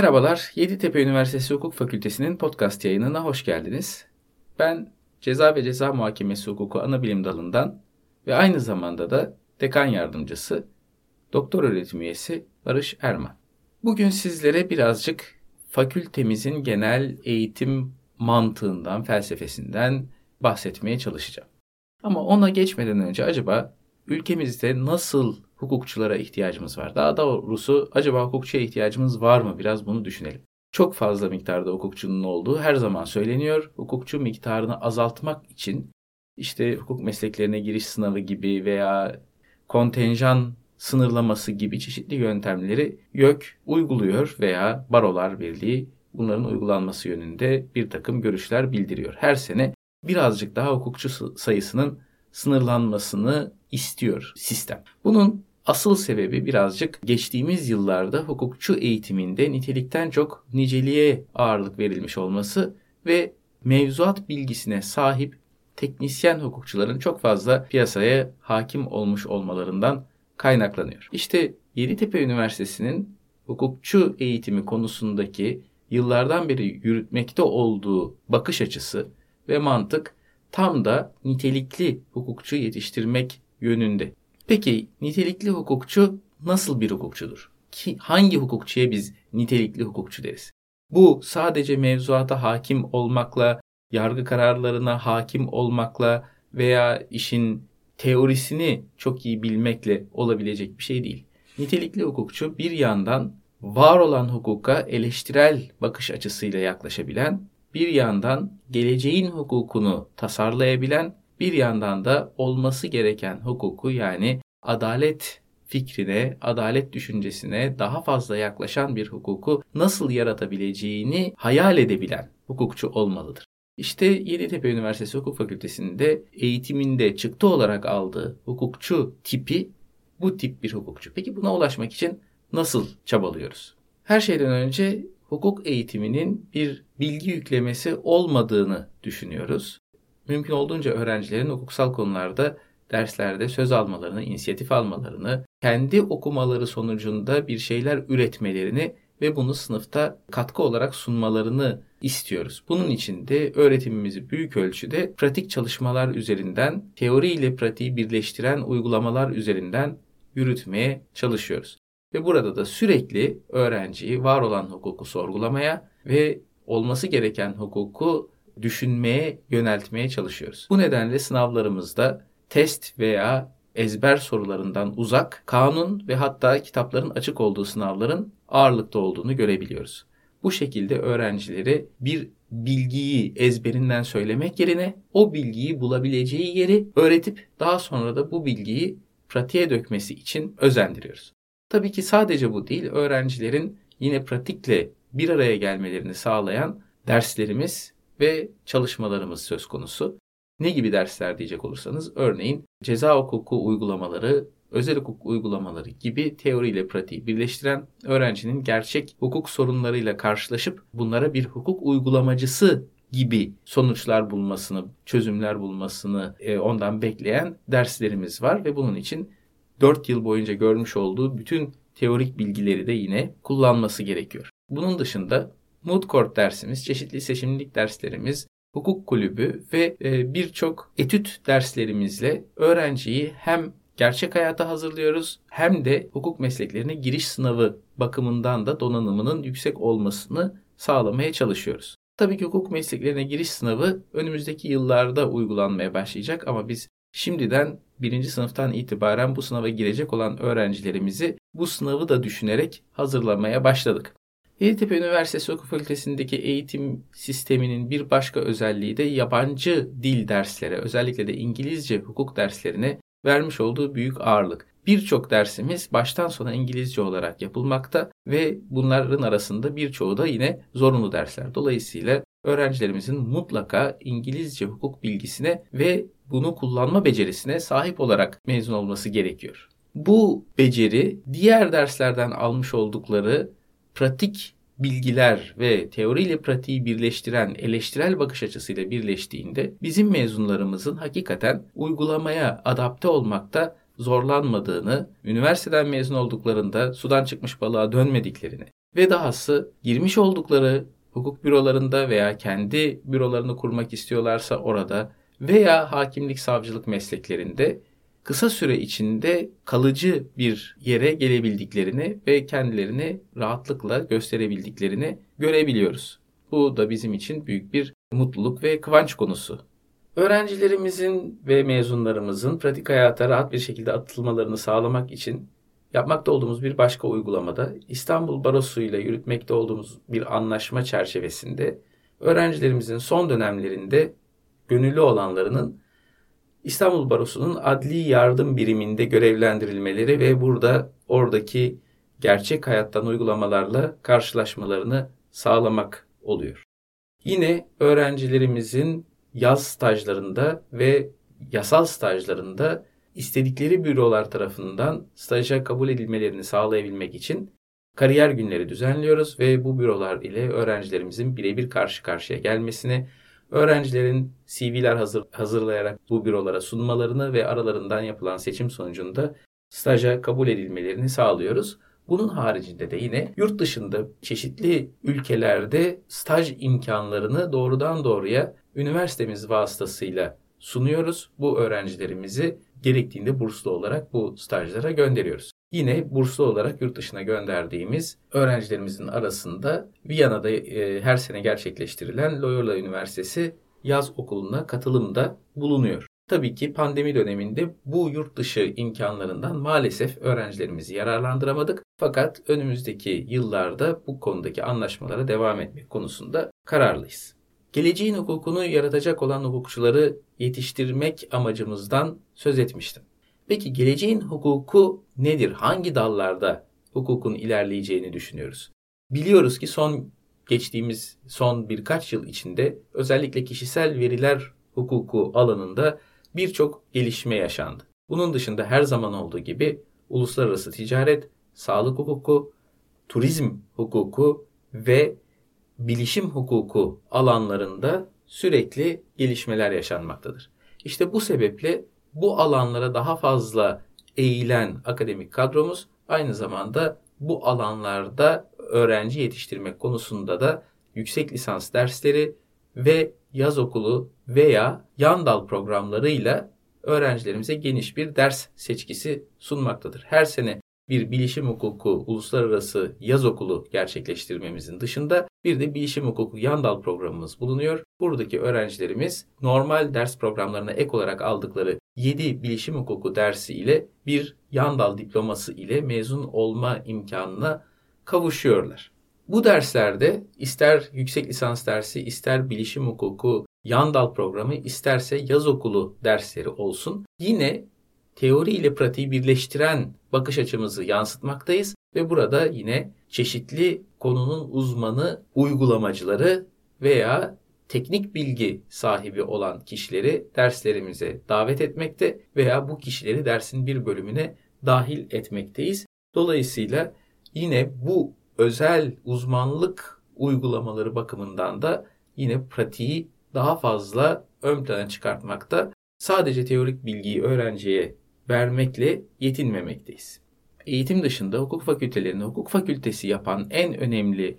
Merhabalar, Yeditepe Üniversitesi Hukuk Fakültesi'nin podcast yayınına hoş geldiniz. Ben Ceza ve Ceza Muhakemesi Hukuku Anabilim Dalı'ndan ve aynı zamanda da dekan yardımcısı, doktor öğretim üyesi Barış Erman. Bugün sizlere birazcık fakültemizin genel eğitim mantığından, felsefesinden bahsetmeye çalışacağım. Ama ona geçmeden önce acaba ülkemizde nasıl hukukçulara ihtiyacımız var? Daha doğrusu acaba hukukçuya ihtiyacımız var mı? Biraz bunu düşünelim. Çok fazla miktarda hukukçunun olduğu her zaman söyleniyor. Hukukçu miktarını azaltmak için işte hukuk mesleklerine giriş sınavı gibi veya kontenjan sınırlaması gibi çeşitli yöntemleri YÖK uyguluyor veya Barolar Birliği bunların uygulanması yönünde bir takım görüşler bildiriyor. Her sene birazcık daha hukukçu sayısının sınırlanmasını istiyor sistem. Bunun asıl sebebi birazcık geçtiğimiz yıllarda hukukçu eğitiminde nitelikten çok niceliğe ağırlık verilmiş olması ve mevzuat bilgisine sahip teknisyen hukukçuların çok fazla piyasaya hakim olmuş olmalarından kaynaklanıyor. İşte Yeditepe Üniversitesi'nin hukukçu eğitimi konusundaki yıllardan beri yürütmekte olduğu bakış açısı ve mantık tam da nitelikli hukukçu yetiştirmek yönünde. Peki nitelikli hukukçu nasıl bir hukukçudur? Ki hangi hukukçuya biz nitelikli hukukçu deriz? Bu sadece mevzuata hakim olmakla, yargı kararlarına hakim olmakla veya işin teorisini çok iyi bilmekle olabilecek bir şey değil. Nitelikli hukukçu bir yandan var olan hukuka eleştirel bakış açısıyla yaklaşabilen, bir yandan geleceğin hukukunu tasarlayabilen, bir yandan da olması gereken hukuku yani adalet fikrine, adalet düşüncesine daha fazla yaklaşan bir hukuku nasıl yaratabileceğini hayal edebilen hukukçu olmalıdır. İşte Yeditepe Üniversitesi Hukuk Fakültesi'nde eğitiminde çıktı olarak aldığı hukukçu tipi bu tip bir hukukçu. Peki buna ulaşmak için nasıl çabalıyoruz? Her şeyden önce hukuk eğitiminin bir bilgi yüklemesi olmadığını düşünüyoruz. Mümkün olduğunca öğrencilerin hukuksal konularda derslerde söz almalarını, inisiyatif almalarını, kendi okumaları sonucunda bir şeyler üretmelerini ve bunu sınıfta katkı olarak sunmalarını istiyoruz. Bunun için de öğretimimizi büyük ölçüde pratik çalışmalar üzerinden, teori ile pratiği birleştiren uygulamalar üzerinden yürütmeye çalışıyoruz. Ve burada da sürekli öğrenciyi var olan hukuku sorgulamaya ve olması gereken hukuku düşünmeye yöneltmeye çalışıyoruz. Bu nedenle sınavlarımızda test veya ezber sorularından uzak, kanun ve hatta kitapların açık olduğu sınavların ağırlıkta olduğunu görebiliyoruz. Bu şekilde öğrencileri bir bilgiyi ezberinden söylemek yerine o bilgiyi bulabileceği yeri öğretip daha sonra da bu bilgiyi pratiğe dökmesi için özendiriyoruz. Tabii ki sadece bu değil, öğrencilerin yine pratikle bir araya gelmelerini sağlayan derslerimiz ve çalışmalarımız söz konusu. Ne gibi dersler diyecek olursanız örneğin ceza hukuku uygulamaları, özel hukuk uygulamaları gibi teori ile pratiği birleştiren öğrencinin gerçek hukuk sorunlarıyla karşılaşıp bunlara bir hukuk uygulamacısı gibi sonuçlar bulmasını, çözümler bulmasını e, ondan bekleyen derslerimiz var ve bunun için 4 yıl boyunca görmüş olduğu bütün teorik bilgileri de yine kullanması gerekiyor. Bunun dışında mood court dersimiz, çeşitli seçimlilik derslerimiz, hukuk kulübü ve e, birçok etüt derslerimizle öğrenciyi hem gerçek hayata hazırlıyoruz hem de hukuk mesleklerine giriş sınavı bakımından da donanımının yüksek olmasını sağlamaya çalışıyoruz. Tabii ki hukuk mesleklerine giriş sınavı önümüzdeki yıllarda uygulanmaya başlayacak ama biz şimdiden birinci sınıftan itibaren bu sınava girecek olan öğrencilerimizi bu sınavı da düşünerek hazırlamaya başladık. Yeditepe Üniversitesi Hukuk Fakültesindeki eğitim sisteminin bir başka özelliği de yabancı dil derslere, özellikle de İngilizce hukuk derslerine vermiş olduğu büyük ağırlık. Birçok dersimiz baştan sona İngilizce olarak yapılmakta ve bunların arasında birçoğu da yine zorunlu dersler. Dolayısıyla öğrencilerimizin mutlaka İngilizce hukuk bilgisine ve bunu kullanma becerisine sahip olarak mezun olması gerekiyor. Bu beceri diğer derslerden almış oldukları pratik bilgiler ve teori ile pratiği birleştiren eleştirel bakış açısıyla birleştiğinde bizim mezunlarımızın hakikaten uygulamaya adapte olmakta zorlanmadığını, üniversiteden mezun olduklarında sudan çıkmış balığa dönmediklerini, ve dahası girmiş oldukları hukuk bürolarında veya kendi bürolarını kurmak istiyorlarsa orada veya hakimlik savcılık mesleklerinde kısa süre içinde kalıcı bir yere gelebildiklerini ve kendilerini rahatlıkla gösterebildiklerini görebiliyoruz. Bu da bizim için büyük bir mutluluk ve kıvanç konusu. Öğrencilerimizin ve mezunlarımızın pratik hayata rahat bir şekilde atılmalarını sağlamak için yapmakta olduğumuz bir başka uygulamada İstanbul Barosu ile yürütmekte olduğumuz bir anlaşma çerçevesinde öğrencilerimizin son dönemlerinde gönüllü olanlarının İstanbul Barosu'nun adli yardım biriminde görevlendirilmeleri ve burada oradaki gerçek hayattan uygulamalarla karşılaşmalarını sağlamak oluyor. Yine öğrencilerimizin yaz stajlarında ve yasal stajlarında istedikleri bürolar tarafından staja kabul edilmelerini sağlayabilmek için kariyer günleri düzenliyoruz ve bu bürolar ile öğrencilerimizin birebir karşı karşıya gelmesini, öğrencilerin CV'ler hazır, hazırlayarak bu bürolara sunmalarını ve aralarından yapılan seçim sonucunda staja kabul edilmelerini sağlıyoruz. Bunun haricinde de yine yurt dışında çeşitli ülkelerde staj imkanlarını doğrudan doğruya üniversitemiz vasıtasıyla sunuyoruz. Bu öğrencilerimizi gerektiğinde burslu olarak bu stajlara gönderiyoruz. Yine burslu olarak yurt dışına gönderdiğimiz öğrencilerimizin arasında Viyana'da e, her sene gerçekleştirilen Loyola Üniversitesi yaz okuluna katılımda bulunuyor. Tabii ki pandemi döneminde bu yurt dışı imkanlarından maalesef öğrencilerimizi yararlandıramadık. Fakat önümüzdeki yıllarda bu konudaki anlaşmalara devam etmek konusunda kararlıyız. Geleceğin hukukunu yaratacak olan hukukçuları yetiştirmek amacımızdan söz etmiştim. Peki geleceğin hukuku nedir? Hangi dallarda hukukun ilerleyeceğini düşünüyoruz? Biliyoruz ki son geçtiğimiz son birkaç yıl içinde özellikle kişisel veriler hukuku alanında birçok gelişme yaşandı. Bunun dışında her zaman olduğu gibi uluslararası ticaret, sağlık hukuku, turizm hukuku ve bilişim hukuku alanlarında sürekli gelişmeler yaşanmaktadır. İşte bu sebeple bu alanlara daha fazla eğilen akademik kadromuz aynı zamanda bu alanlarda öğrenci yetiştirmek konusunda da yüksek lisans dersleri ve yaz okulu veya yan dal programlarıyla öğrencilerimize geniş bir ders seçkisi sunmaktadır. Her sene bir bilişim hukuku uluslararası yaz okulu gerçekleştirmemizin dışında bir de bilişim hukuku yan dal programımız bulunuyor. Buradaki öğrencilerimiz normal ders programlarına ek olarak aldıkları 7 bilişim hukuku dersi ile bir yan dal diploması ile mezun olma imkanına kavuşuyorlar. Bu derslerde ister yüksek lisans dersi, ister bilişim hukuku yan dal programı, isterse yaz okulu dersleri olsun. Yine teori ile pratiği birleştiren bakış açımızı yansıtmaktayız ve burada yine çeşitli konunun uzmanı, uygulamacıları veya teknik bilgi sahibi olan kişileri derslerimize davet etmekte veya bu kişileri dersin bir bölümüne dahil etmekteyiz. Dolayısıyla yine bu özel uzmanlık uygulamaları bakımından da yine pratiği daha fazla ön plana çıkartmakta. Sadece teorik bilgiyi öğrenciye vermekle yetinmemekteyiz. Eğitim dışında hukuk fakültelerinde hukuk fakültesi yapan en önemli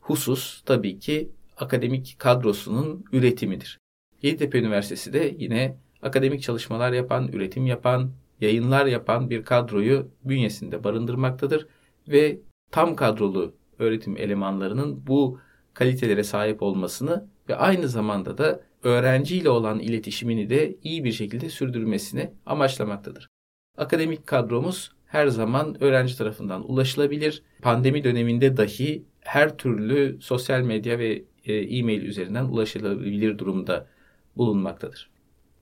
husus tabii ki akademik kadrosunun üretimidir. Yeditepe Üniversitesi de yine akademik çalışmalar yapan, üretim yapan, yayınlar yapan bir kadroyu bünyesinde barındırmaktadır ve tam kadrolu öğretim elemanlarının bu kalitelere sahip olmasını ve aynı zamanda da öğrenciyle olan iletişimini de iyi bir şekilde sürdürmesini amaçlamaktadır. Akademik kadromuz her zaman öğrenci tarafından ulaşılabilir. Pandemi döneminde dahi her türlü sosyal medya ve e-mail üzerinden ulaşılabilir durumda bulunmaktadır.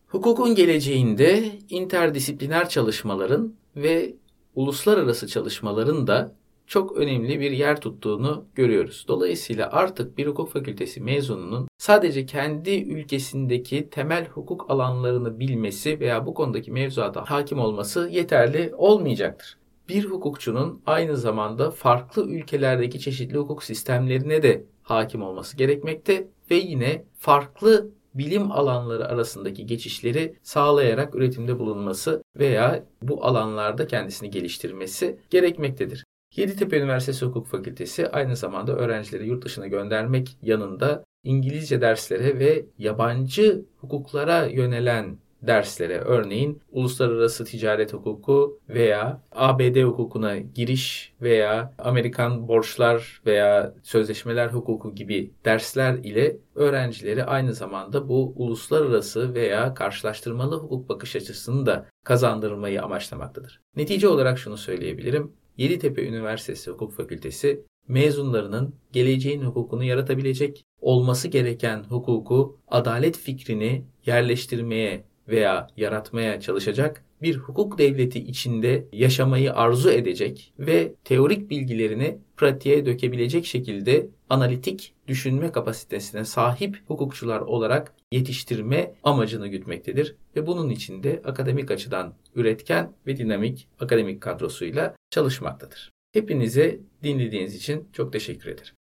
Hukukun geleceğinde interdisipliner çalışmaların ve uluslararası çalışmaların da çok önemli bir yer tuttuğunu görüyoruz. Dolayısıyla artık bir hukuk fakültesi mezununun sadece kendi ülkesindeki temel hukuk alanlarını bilmesi veya bu konudaki mevzuata hakim olması yeterli olmayacaktır. Bir hukukçunun aynı zamanda farklı ülkelerdeki çeşitli hukuk sistemlerine de hakim olması gerekmekte ve yine farklı bilim alanları arasındaki geçişleri sağlayarak üretimde bulunması veya bu alanlarda kendisini geliştirmesi gerekmektedir. Yeditepe Üniversitesi Hukuk Fakültesi aynı zamanda öğrencileri yurt dışına göndermek yanında İngilizce derslere ve yabancı hukuklara yönelen derslere örneğin uluslararası ticaret hukuku veya ABD hukukuna giriş veya Amerikan borçlar veya sözleşmeler hukuku gibi dersler ile öğrencileri aynı zamanda bu uluslararası veya karşılaştırmalı hukuk bakış açısını da kazandırmayı amaçlamaktadır. Netice olarak şunu söyleyebilirim. Yeditepe Üniversitesi Hukuk Fakültesi mezunlarının geleceğin hukukunu yaratabilecek, olması gereken hukuku, adalet fikrini yerleştirmeye veya yaratmaya çalışacak bir hukuk devleti içinde yaşamayı arzu edecek ve teorik bilgilerini pratiğe dökebilecek şekilde analitik düşünme kapasitesine sahip hukukçular olarak yetiştirme amacını gütmektedir ve bunun için de akademik açıdan üretken ve dinamik akademik kadrosuyla çalışmaktadır. Hepinize dinlediğiniz için çok teşekkür ederim.